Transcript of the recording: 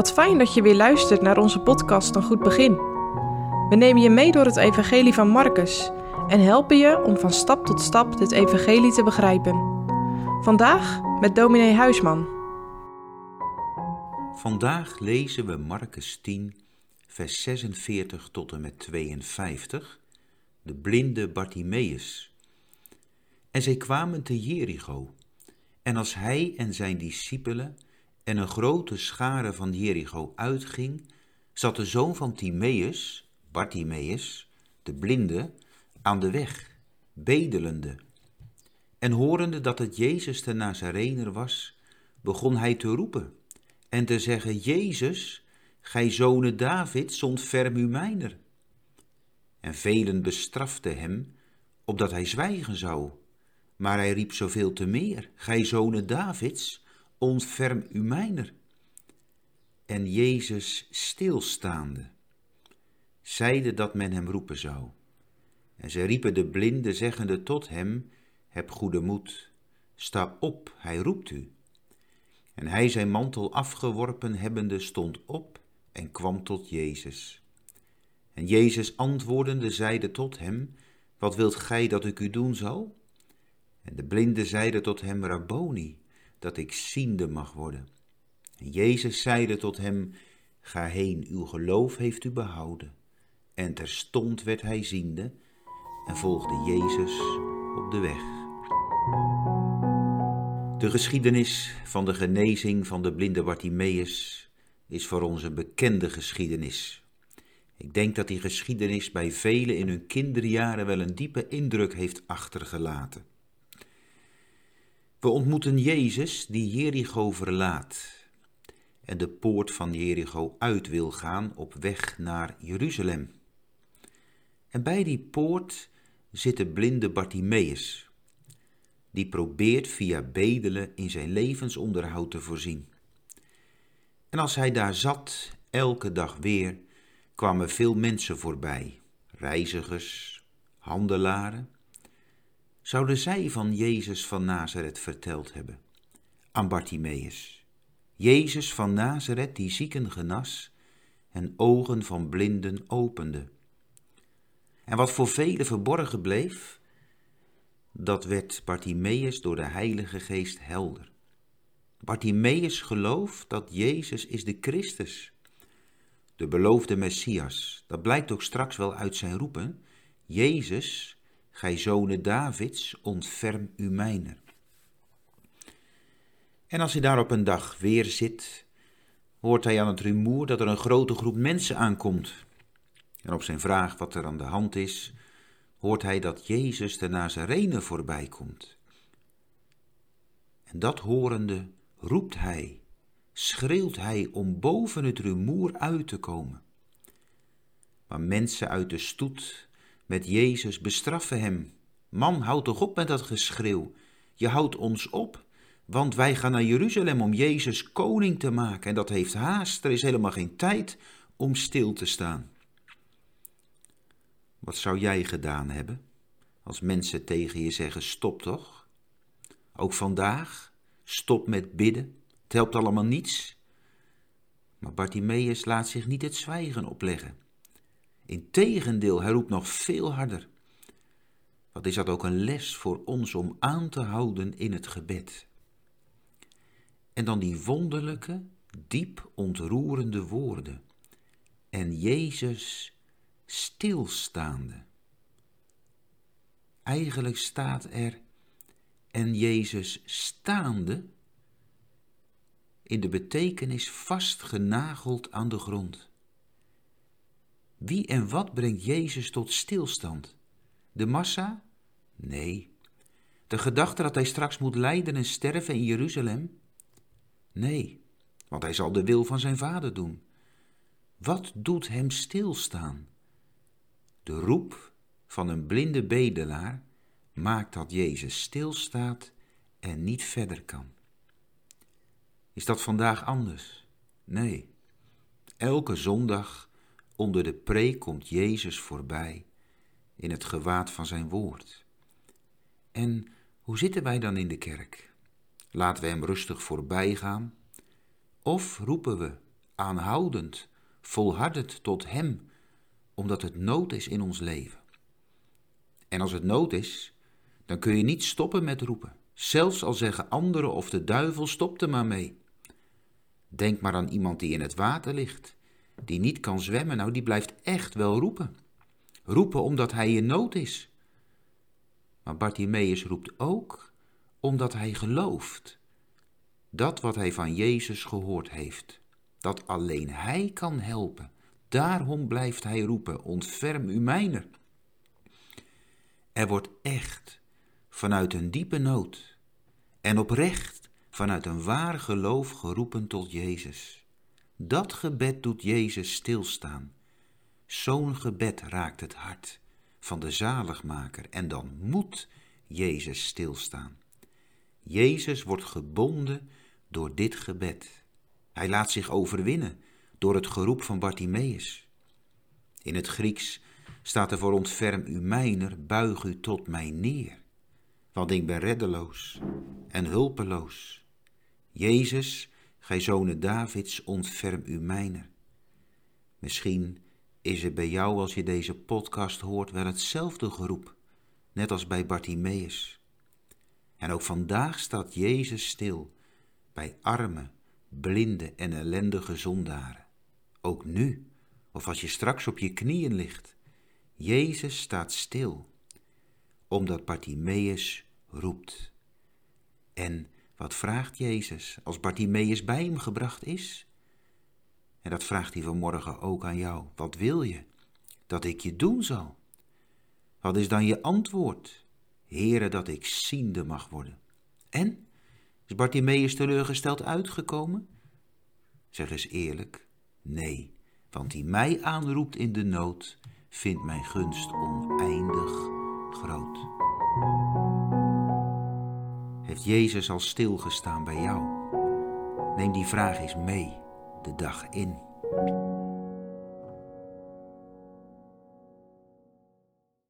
Wat fijn dat je weer luistert naar onze podcast Een Goed Begin. We nemen je mee door het Evangelie van Marcus en helpen je om van stap tot stap dit Evangelie te begrijpen. Vandaag met dominee Huisman. Vandaag lezen we Marcus 10, vers 46 tot en met 52, de blinde Bartimaeus. En zij kwamen te Jericho. En als hij en zijn discipelen en een grote schare van Jericho uitging, zat de zoon van Timaeus, Bartimaeus, de blinde, aan de weg, bedelende. En horende dat het Jezus de Nazarener was, begon hij te roepen en te zeggen, Jezus, gij zonen Davids, ontferm u mijner. En velen bestraften hem, opdat hij zwijgen zou. Maar hij riep zoveel te meer, gij zonen Davids, ontferm u mijner. En Jezus stilstaande, zeide dat men hem roepen zou. En zij riepen de blinde, zeggende tot hem, heb goede moed, sta op, hij roept u. En hij zijn mantel afgeworpen hebbende stond op en kwam tot Jezus. En Jezus antwoordende zeide tot hem, wat wilt gij dat ik u doen zal? En de blinde zeide tot hem, Rabboni, dat ik ziende mag worden. En Jezus zeide tot hem, ga heen, uw geloof heeft u behouden. En terstond werd hij ziende en volgde Jezus op de weg. De geschiedenis van de genezing van de blinde Bartimaeus is voor ons een bekende geschiedenis. Ik denk dat die geschiedenis bij velen in hun kinderjaren wel een diepe indruk heeft achtergelaten. We ontmoeten Jezus die Jericho verlaat en de poort van Jericho uit wil gaan op weg naar Jeruzalem. En bij die poort zit de blinde Bartimaeus, die probeert via bedelen in zijn levensonderhoud te voorzien. En als hij daar zat, elke dag weer, kwamen veel mensen voorbij, reizigers, handelaren, zouden zij van Jezus van Nazareth verteld hebben aan Bartimaeus. Jezus van Nazareth die zieken genas en ogen van blinden opende. En wat voor velen verborgen bleef, dat werd Bartimaeus door de Heilige Geest helder. Bartimaeus gelooft dat Jezus is de Christus, de beloofde Messias. Dat blijkt ook straks wel uit zijn roepen. Jezus Gij zonen Davids, ontferm u mijner. En als hij daar op een dag weer zit, hoort hij aan het rumoer dat er een grote groep mensen aankomt. En op zijn vraag wat er aan de hand is, hoort hij dat Jezus de Nazarene voorbij komt. En dat horende roept hij, schreeuwt hij om boven het rumoer uit te komen. Maar mensen uit de stoet met Jezus bestraffen hem. Man, houd toch op met dat geschreeuw. Je houdt ons op, want wij gaan naar Jeruzalem om Jezus koning te maken. En dat heeft haast, er is helemaal geen tijd om stil te staan. Wat zou jij gedaan hebben als mensen tegen je zeggen: stop toch? Ook vandaag, stop met bidden, het helpt allemaal niets. Maar Bartimaeus laat zich niet het zwijgen opleggen. Integendeel, hij roept nog veel harder. Wat is dat ook een les voor ons om aan te houden in het gebed? En dan die wonderlijke, diep ontroerende woorden. En Jezus stilstaande. Eigenlijk staat er en Jezus staande in de betekenis vastgenageld aan de grond. Wie en wat brengt Jezus tot stilstand? De massa? Nee. De gedachte dat hij straks moet lijden en sterven in Jeruzalem? Nee, want hij zal de wil van zijn vader doen. Wat doet hem stilstaan? De roep van een blinde bedelaar maakt dat Jezus stilstaat en niet verder kan. Is dat vandaag anders? Nee. Elke zondag Onder de preek komt Jezus voorbij in het gewaad van zijn woord. En hoe zitten wij dan in de kerk? Laten we hem rustig voorbij gaan? Of roepen we aanhoudend, volhardend tot Hem, omdat het nood is in ons leven. En als het nood is, dan kun je niet stoppen met roepen, zelfs al zeggen anderen of de duivel stopt er maar mee. Denk maar aan iemand die in het water ligt, die niet kan zwemmen, nou die blijft echt wel roepen. Roepen omdat hij in nood is. Maar Bartimaeus roept ook omdat hij gelooft. Dat wat hij van Jezus gehoord heeft, dat alleen hij kan helpen. Daarom blijft hij roepen, ontferm u mijner. Er wordt echt vanuit een diepe nood en oprecht vanuit een waar geloof geroepen tot Jezus. Dat gebed doet Jezus stilstaan. Zo'n gebed raakt het hart van de zaligmaker en dan moet Jezus stilstaan. Jezus wordt gebonden door dit gebed. Hij laat zich overwinnen door het geroep van Bartimaeus. In het Grieks staat er voor ontferm u mijner, buig u tot mij neer. Want ik ben reddeloos en hulpeloos. Jezus, gij zonen Davids, ontferm u mijner. Misschien is het bij jou als je deze podcast hoort wel hetzelfde geroep, net als bij Bartimaeus. En ook vandaag staat Jezus stil bij arme, blinde en ellendige zondaren. Ook nu, of als je straks op je knieën ligt, Jezus staat stil, omdat Bartimaeus roept. En wat vraagt Jezus als Bartimaeus bij hem gebracht is? En dat vraagt hij vanmorgen ook aan jou. Wat wil je dat ik je doen zal? Wat is dan je antwoord? Heere, dat ik ziende mag worden. En? Is Bartimaeus teleurgesteld uitgekomen? Zeg eens eerlijk, nee, want die mij aanroept in de nood, vindt mijn gunst oneindig groot. Heeft Jezus al stilgestaan bij jou? Neem die vraag eens mee de dag in.